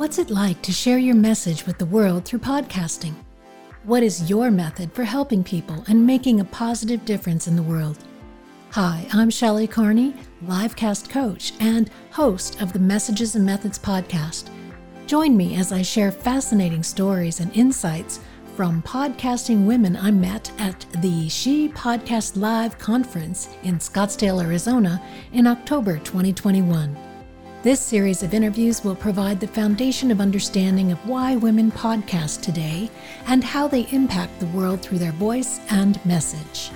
What's it like to share your message with the world through podcasting? What is your method for helping people and making a positive difference in the world? Hi, I'm Shelley Carney, livecast coach and host of the Messages and Methods podcast. Join me as I share fascinating stories and insights from podcasting women I met at the She Podcast Live conference in Scottsdale, Arizona in October 2021. This series of interviews will provide the foundation of understanding of why women podcast today and how they impact the world through their voice and message.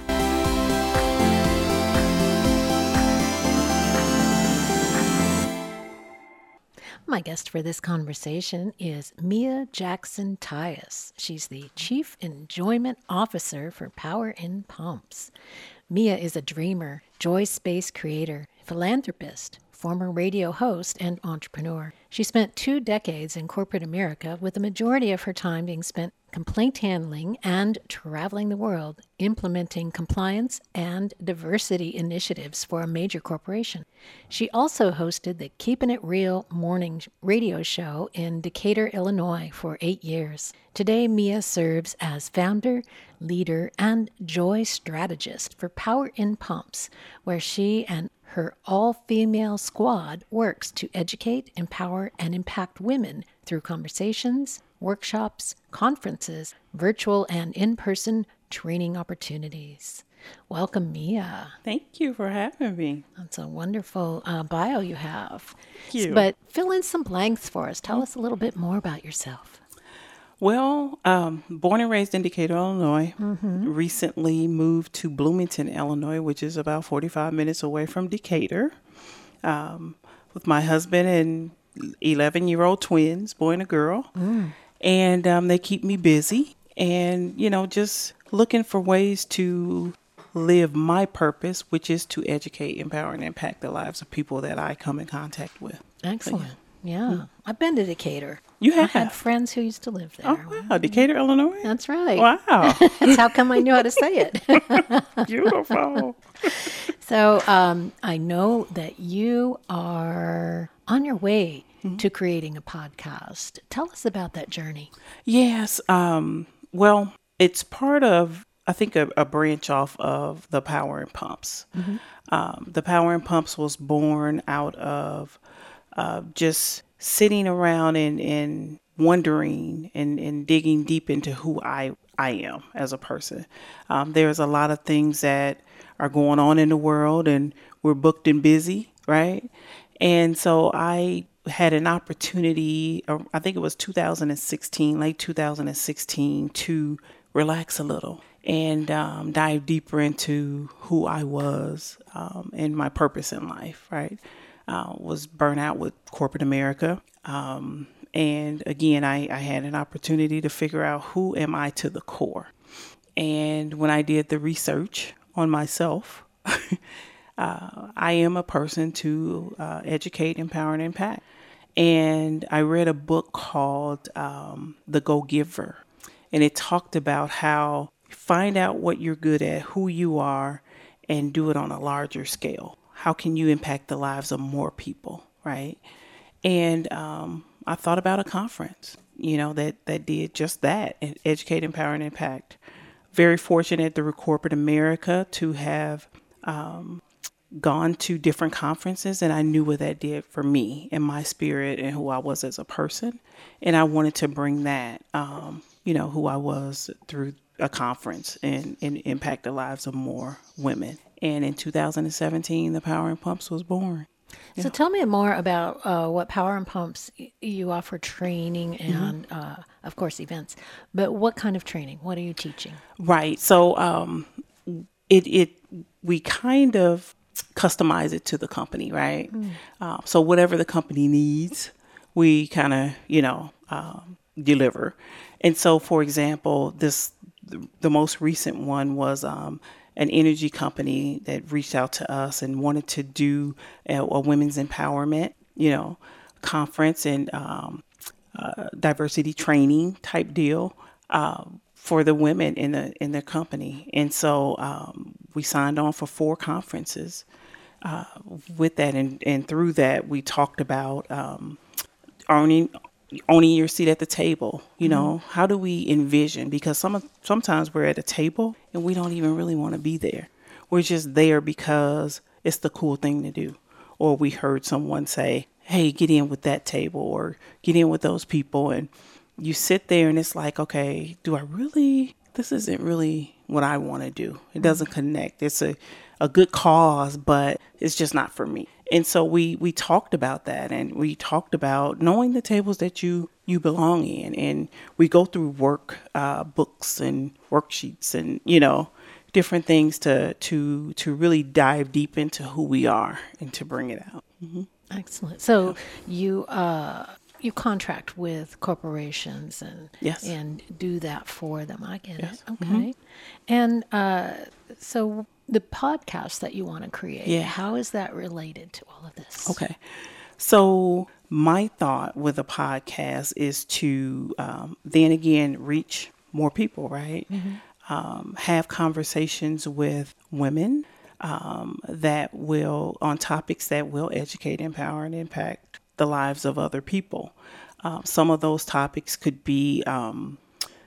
My guest for this conversation is Mia Jackson Tyus. She's the Chief Enjoyment Officer for Power in Pumps. Mia is a dreamer, joy space creator, philanthropist, former radio host, and entrepreneur. She spent two decades in corporate America, with the majority of her time being spent complaint handling and traveling the world, implementing compliance and diversity initiatives for a major corporation. She also hosted the Keeping It Real morning radio show in Decatur, Illinois for eight years. Today, Mia serves as founder, leader, and joy strategist for Power in Pumps, where she and her all female squad works to educate, empower, and impact women through conversations, workshops, conferences, virtual and in person training opportunities. Welcome, Mia. Thank you for having me. That's a wonderful uh, bio you have. Thank you. But fill in some blanks for us. Tell us a little bit more about yourself. Well, um, born and raised in Decatur, Illinois. Recently moved to Bloomington, Illinois, which is about 45 minutes away from Decatur, um, with my husband and 11 year old twins, boy and a girl. And um, they keep me busy and, you know, just looking for ways to live my purpose, which is to educate, empower, and impact the lives of people that I come in contact with. Excellent. Yeah. I've been to Decatur. You I had have? friends who used to live there. Oh, wow. Decatur, Illinois? That's right. Wow. That's how come I knew how to say it. Beautiful. So um, I know that you are on your way to creating a podcast. Tell us about that journey. Yes. Um, well, it's part of, I think, a, a branch off of the Power and Pumps. Um, the Power and Pumps was born out of uh, just sitting around and, and wondering and, and digging deep into who I, I am as a person. Um, there's a lot of things that are going on in the world, and we're booked and busy, right? And so I had an opportunity, uh, I think it was 2016, late 2016, to relax a little and um, dive deeper into who I was um, and my purpose in life, right? Uh, was burnt out with corporate America. Um, and again, I, I had an opportunity to figure out who am I to the core. And when I did the research on myself, uh, I am a person to uh, educate, empower, and impact. And I read a book called um, The Go Giver, and it talked about how find out what you're good at, who you are, and do it on a larger scale. How can you impact the lives of more people, right? And um, I thought about a conference, you know, that that did just that, educate, empower, and impact. Very fortunate through corporate America to have um, gone to different conferences and I knew what that did for me and my spirit and who I was as a person. And I wanted to bring that, um, you know, who I was through a conference and, and impact the lives of more women. And in 2017, the Power and Pumps was born. So tell me more about uh, what Power and Pumps you offer training and, uh, of course, events. But what kind of training? What are you teaching? Right. So um, it it we kind of customize it to the company, right? Uh, so whatever the company needs, we kind of you know um, deliver. And so, for example, this the, most recent one was um, an energy company that reached out to us and wanted to do a, a women's empowerment, you know, conference and um, uh, diversity training type deal uh, for the women in the in the company. And so um, we signed on for four conferences uh, with that, and, and through that we talked about um, owning owning your seat at the table. You mm-hmm. know, how do we envision? Because some sometimes we're at a table and we don't even really want to be there. We're just there because it's the cool thing to do, or we heard someone say, "Hey, get in with that table," or "Get in with those people," and you sit there and it's like, okay, do I really? This isn't really what I want to do. It doesn't connect. It's a a good cause, but it's just not for me. And so we we talked about that, and we talked about knowing the tables that you you belong in, and we go through work uh, books and worksheets, and you know different things to to to really dive deep into who we are and to bring it out. Mm-hmm. Excellent. So you uh, you contract with corporations and yes. and do that for them. I get yes. it. Okay. Mm-hmm. And uh, so the podcast that you want to create, yeah. how is that related to all of this? Okay. So my thought with a podcast is to um, then again reach more people, right? Mm-hmm. Um, have conversations with women um, that will on topics that will educate, empower, and impact the lives of other people. Uh, some of those topics could be, um,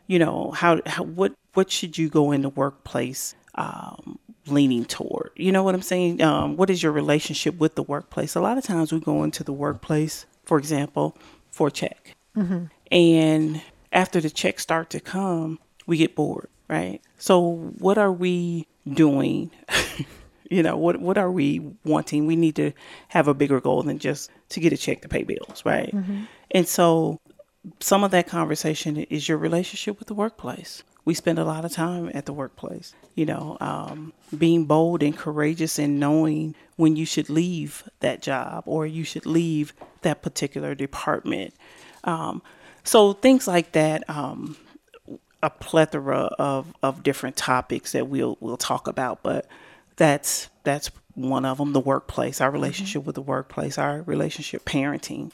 you know, how, how what what should you go in the workplace um, leaning toward? You know what I'm saying? Um, what is your relationship with the workplace? A lot of times we go into the workplace, for example, for a check, mm-hmm. and after the checks start to come, we get bored, right? So what are we doing? you know what what are we wanting? We need to have a bigger goal than just to get a check to pay bills right? Mm-hmm. and so some of that conversation is your relationship with the workplace. We spend a lot of time at the workplace you know um, being bold and courageous and knowing when you should leave that job or you should leave that particular department. Um, so things like that um, a plethora of, of different topics that we'll we'll talk about but that's that's one of them the workplace our relationship mm-hmm. with the workplace our relationship parenting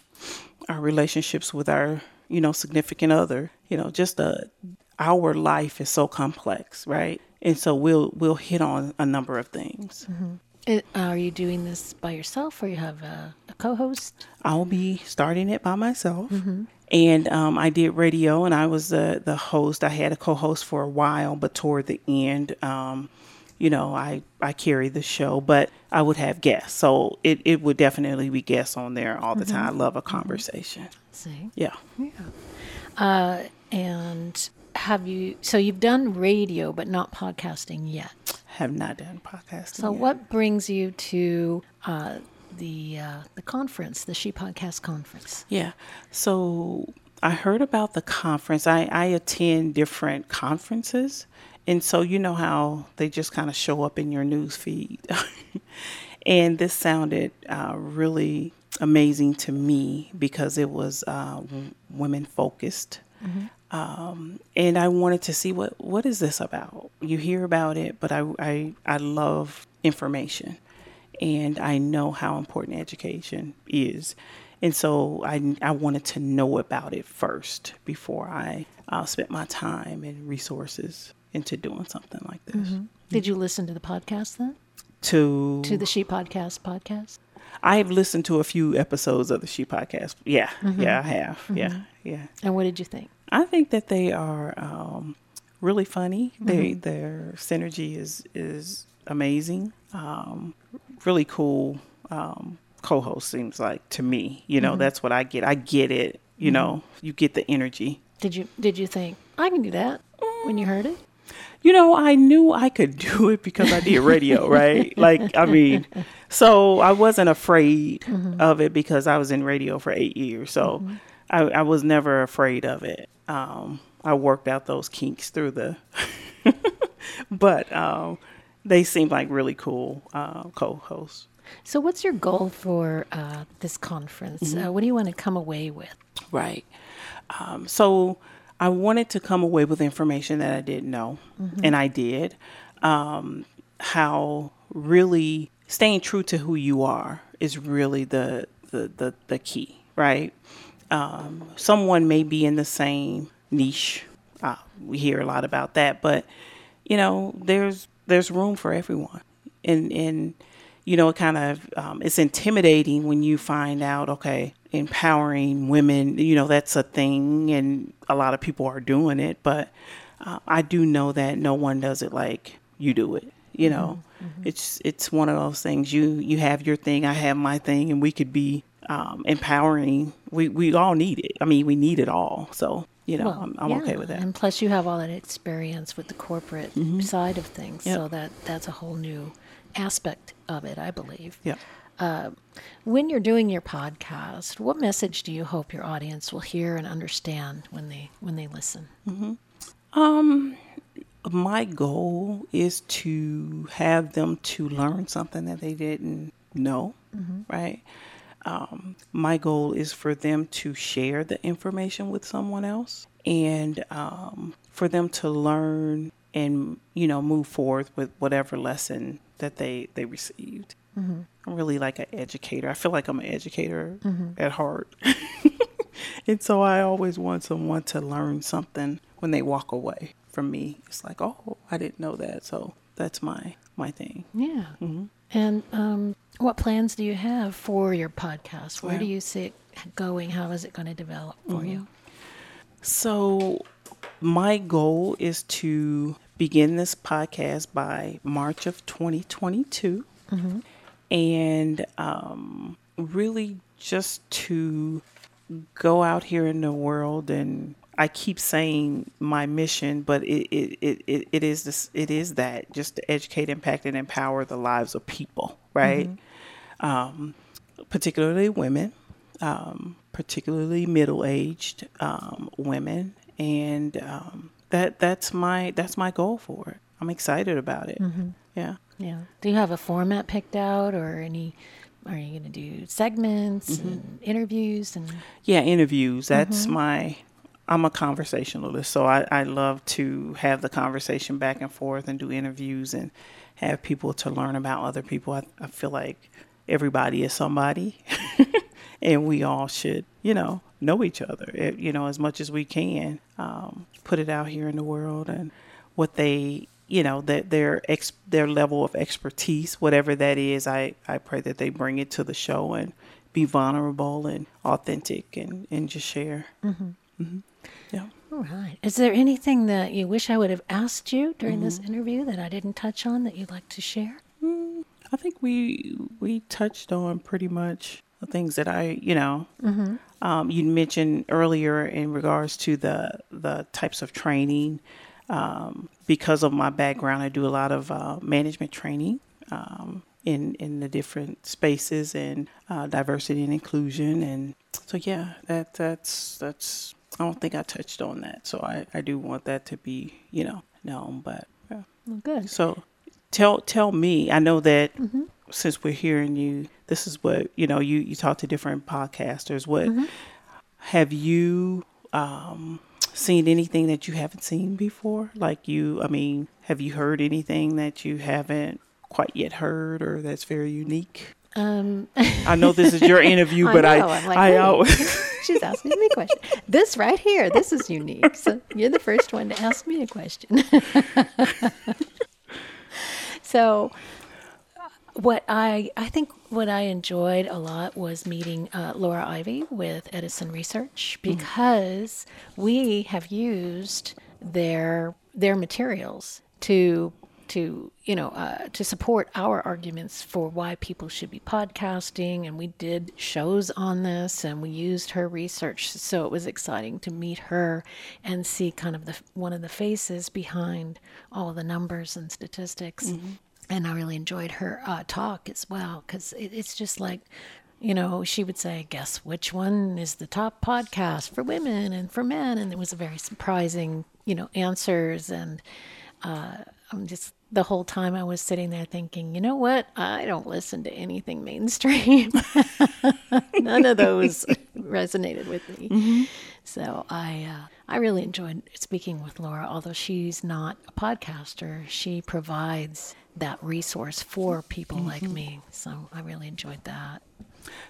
our relationships with our you know significant other you know just the our life is so complex right and so we'll we'll hit on a number of things mm-hmm. it, are you doing this by yourself or you have a, a co-host i'll be starting it by myself mm-hmm. and um, i did radio and i was the, the host i had a co-host for a while but toward the end um, you know, I, I carry the show, but I would have guests. So it, it would definitely be guests on there all the mm-hmm. time. I love a mm-hmm. conversation. See? Yeah. Yeah. Uh, and have you, so you've done radio, but not podcasting yet? Have not done podcasting. So yet. what brings you to uh, the uh, the conference, the She Podcast conference? Yeah. So I heard about the conference. I, I attend different conferences and so you know how they just kind of show up in your news feed. and this sounded uh, really amazing to me because it was uh, women focused. Mm-hmm. Um, and I wanted to see what what is this about. You hear about it, but I, I I love information, and I know how important education is, and so I I wanted to know about it first before I uh, spent my time and resources into doing something like this. Mm-hmm. Did you listen to the podcast then? To to the She Podcast podcast. I've listened to a few episodes of the She Podcast. Yeah, mm-hmm. yeah, I have. Mm-hmm. Yeah, yeah. And what did you think? I think that they are um, really funny. They mm-hmm. their synergy is is amazing. Um, really cool um, co-host seems like to me. You know, mm-hmm. that's what I get. I get it. You mm-hmm. know, you get the energy. Did you did you think I can do that when you heard it? You know, I knew I could do it because I did radio, right? Like, I mean, so I wasn't afraid mm-hmm. of it because I was in radio for eight years. So mm-hmm. I, I, was never afraid of it. Um, I worked out those kinks through the, but um, they seemed like really cool uh, co hosts. So, what's your goal for uh, this conference? Mm-hmm. Uh, what do you want to come away with? Right. Um, so, I wanted to come away with information that I didn't know, mm-hmm. and I did. Um, how really staying true to who you are is really the the the, the key, right? Um, someone may be in the same niche. Uh, we hear a lot about that, but you know, there's there's room for everyone, and and you know, it kind of um, it's intimidating when you find out, okay, empowering women, you know, that's a thing, and a lot of people are doing it. But uh, I do know that no one does it like you do it. You know, mm-hmm. it's it's one of those things. You you have your thing, I have my thing, and we could be um, empowering. We we all need it. I mean, we need it all. So you know, well, I'm, I'm yeah. okay with that. And plus, you have all that experience with the corporate mm-hmm. side of things, yep. so that that's a whole new aspect of it, I believe. Yeah. Uh, when you're doing your podcast, what message do you hope your audience will hear and understand when they when they listen? Mm-hmm. Um, my goal is to have them to learn something that they didn't know, mm-hmm. right? Um, my goal is for them to share the information with someone else and um, for them to learn and you know move forward with whatever lesson that they they received. Mm-hmm. I'm really like an educator. I feel like I'm an educator mm-hmm. at heart. and so I always want someone to learn something when they walk away from me. It's like, oh, I didn't know that. So that's my my thing. Yeah. Mm-hmm. And um, what plans do you have for your podcast? Where do you see it going? How is it going to develop for mm-hmm. you? So my goal is to begin this podcast by March of 2022. Mm-hmm. And um, really just to go out here in the world and I keep saying my mission, but it, it, it, it is this it is that just to educate, impact, and empower the lives of people, right? Mm-hmm. Um, particularly women, um, particularly middle aged um, women, and um, that that's my that's my goal for it. I'm excited about it. Mm-hmm. Yeah. Yeah. Do you have a format picked out or any? Are you going to do segments mm-hmm. and interviews and? Yeah, interviews. That's mm-hmm. my. I'm a conversationalist, so I, I love to have the conversation back and forth and do interviews and have people to learn about other people. I, I feel like everybody is somebody, and we all should, you know, know each other, eh, you know, as much as we can. Um, put it out here in the world and what they you know that their ex their level of expertise whatever that is i i pray that they bring it to the show and be vulnerable and authentic and and just share mm-hmm. Mm-hmm. yeah all right is there anything that you wish i would have asked you during mm-hmm. this interview that i didn't touch on that you'd like to share mm, i think we we touched on pretty much the things that i you know mm-hmm. Um, you mentioned earlier in regards to the the types of training. Um, because of my background, I do a lot of uh, management training um, in in the different spaces and uh, diversity and inclusion. And so, yeah, that that's that's. I don't think I touched on that, so I, I do want that to be you know known. But yeah. well, good. So tell tell me. I know that mm-hmm. Since we're hearing you this is what you know you you talk to different podcasters what mm-hmm. have you um, seen anything that you haven't seen before like you i mean have you heard anything that you haven't quite yet heard or that's very unique um, I know this is your interview, but I, I, like, I always. She's asking me a question. This right here, this is unique. So you're the first one to ask me a question. so, what I I think what I enjoyed a lot was meeting uh, Laura Ivy with Edison Research mm. because mm. we have used their their materials to to you know uh, to support our arguments for why people should be podcasting and we did shows on this and we used her research so it was exciting to meet her and see kind of the one of the faces behind all the numbers and statistics mm-hmm and I really enjoyed her uh, talk as well because it, it's just like, you know, she would say, "Guess which one is the top podcast for women and for men?" And it was a very surprising, you know, answers. And uh, I'm just the whole time I was sitting there thinking, you know what? I don't listen to anything mainstream. None of those resonated with me. Mm-hmm. So I uh, I really enjoyed speaking with Laura, although she's not a podcaster. She provides that resource for people mm-hmm. like me. So I really enjoyed that.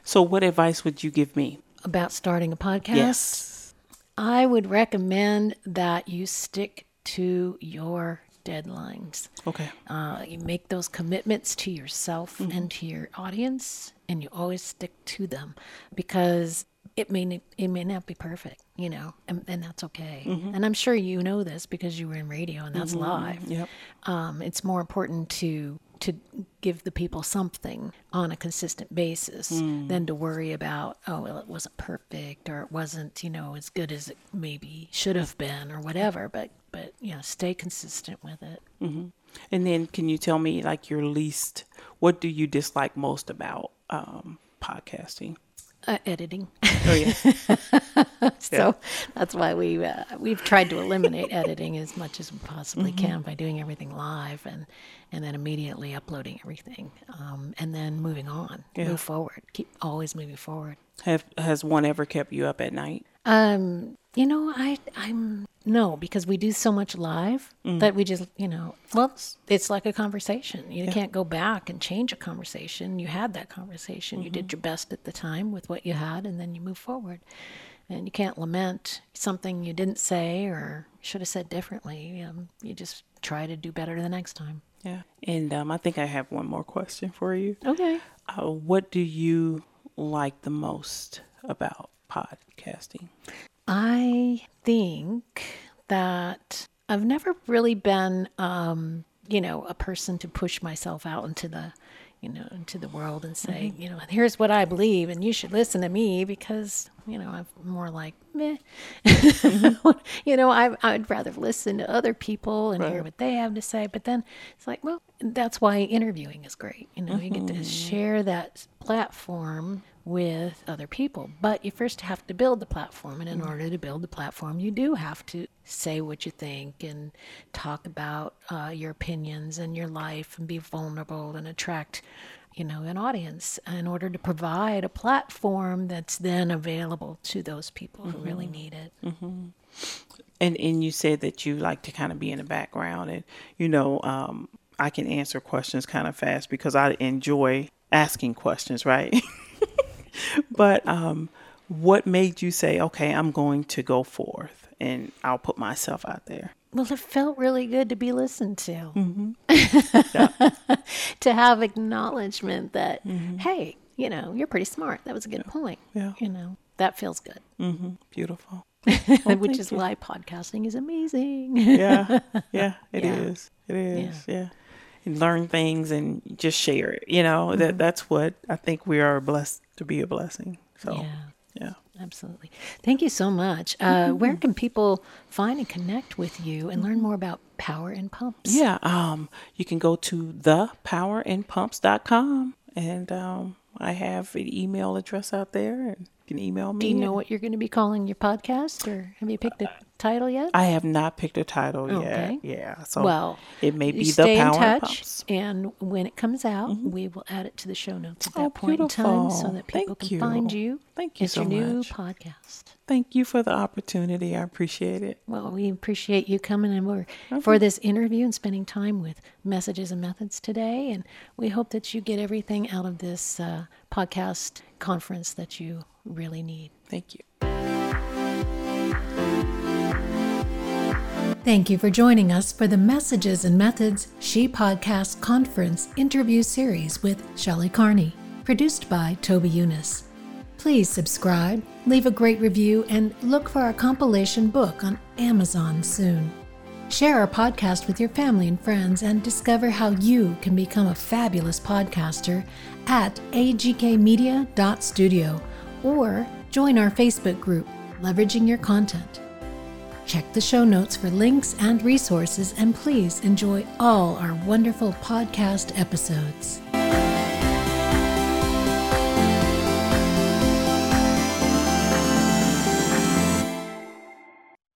So, what advice would you give me? About starting a podcast? Yes. I would recommend that you stick to your deadlines. Okay. Uh, you make those commitments to yourself Mm-hmm. and to your audience, and you always stick to them because it may it may not be perfect, you know, and, and that's okay. Mm-hmm. And I'm sure you know this because you were in radio and that's live. Yep. Um, it's more important to to give the people something on a consistent basis Mm. than to worry about oh well it wasn't perfect or it wasn't you know as good as it maybe should have been or whatever. But but you know stay consistent with it. And then, can you tell me like your least? What do you dislike most about um, podcasting? Uh, editing. Oh yeah. so that's why we uh, we've tried to eliminate editing as much as we possibly Mm-hmm. can by doing everything live and and then immediately uploading everything um, and then moving on, Yeah. move forward, keep always moving forward. Have has one ever kept you up at night? Um, you know, I I'm no because we do so much live Mm. that we just you know well it's like a conversation. You can't go back and change a conversation. You had that conversation. You Mm-hmm. did your best at the time with what you had, and then you move forward. And you can't lament something you didn't say or should have said differently. Um, you just try to do better the next time. Yeah. And um, I think I have one more question for you. Okay. Uh, what do you like the most about podcasting? I think that I've never really been, um, you know, a person to push myself out into the, you know, into the world and say, mm-hmm. you know, here's what I believe, and you should listen to me because, you know, I'm more like, meh. Mm-hmm. you know, I, I'd rather listen to other people and hear what they have to say. But then it's like, well, that's why interviewing is great. You know, you get to mm-hmm. share that platform with other people. But you first have to build the platform. And in order to build the platform, you do have to say what you think and talk about uh, your opinions and your life and be vulnerable and attract you know an audience in order to provide a platform that's then available to those people who really need it. And and you said that you like to kind of be in the background, and you know, um, I can answer questions kind of fast because I enjoy asking questions, right? but um, what made you say, okay, I'm going to go forth and I'll put myself out there? Well, it felt really good to be listened to. to have acknowledgement that, hey, you know, you're pretty smart. That was a good point. Yeah. You know, that feels good, Mm-hmm. Beautiful. which is why podcasting is amazing. Yeah, yeah, it Yeah. is. It is. Yeah. And learn things and just share it. You know, Mm-hmm. that that's what I think we are blessed to be a blessing. So, yeah. Absolutely. Thank you so much. Uh, Where can people find and connect with you and learn more about Power and Pumps? Yeah, um, you can go to thepowerandpumps.com and um, I have an email address out there and you can email me. Do you know what you're going to be calling your podcast or have you picked a title yet? I have not picked a title Okay. yet. Yeah, so Well, it may be the in Power and touch, Pumps. and when it comes out, we will add it to the show notes at that Oh, point in time, so that people Thank can find you. you. Thank you it's so your new much. podcast. Thank you for the opportunity. I appreciate it. Well, we appreciate you coming and we're for this interview and spending time with messages and methods today. And we hope that you get everything out of this uh, podcast conference that you really need. Thank you. Thank you for joining us for the Messages and Methods She Podcast Conference interview series with Shelley Carney, produced by Toby Younis. Please subscribe, leave a great review, and look for our compilation book on Amazon soon. Share our podcast with your family and friends and discover how you can become a fabulous podcaster at agkmedia.studio or join our Facebook group, Leveraging Your Content. Check the show notes for links and resources, and please enjoy all our wonderful podcast episodes.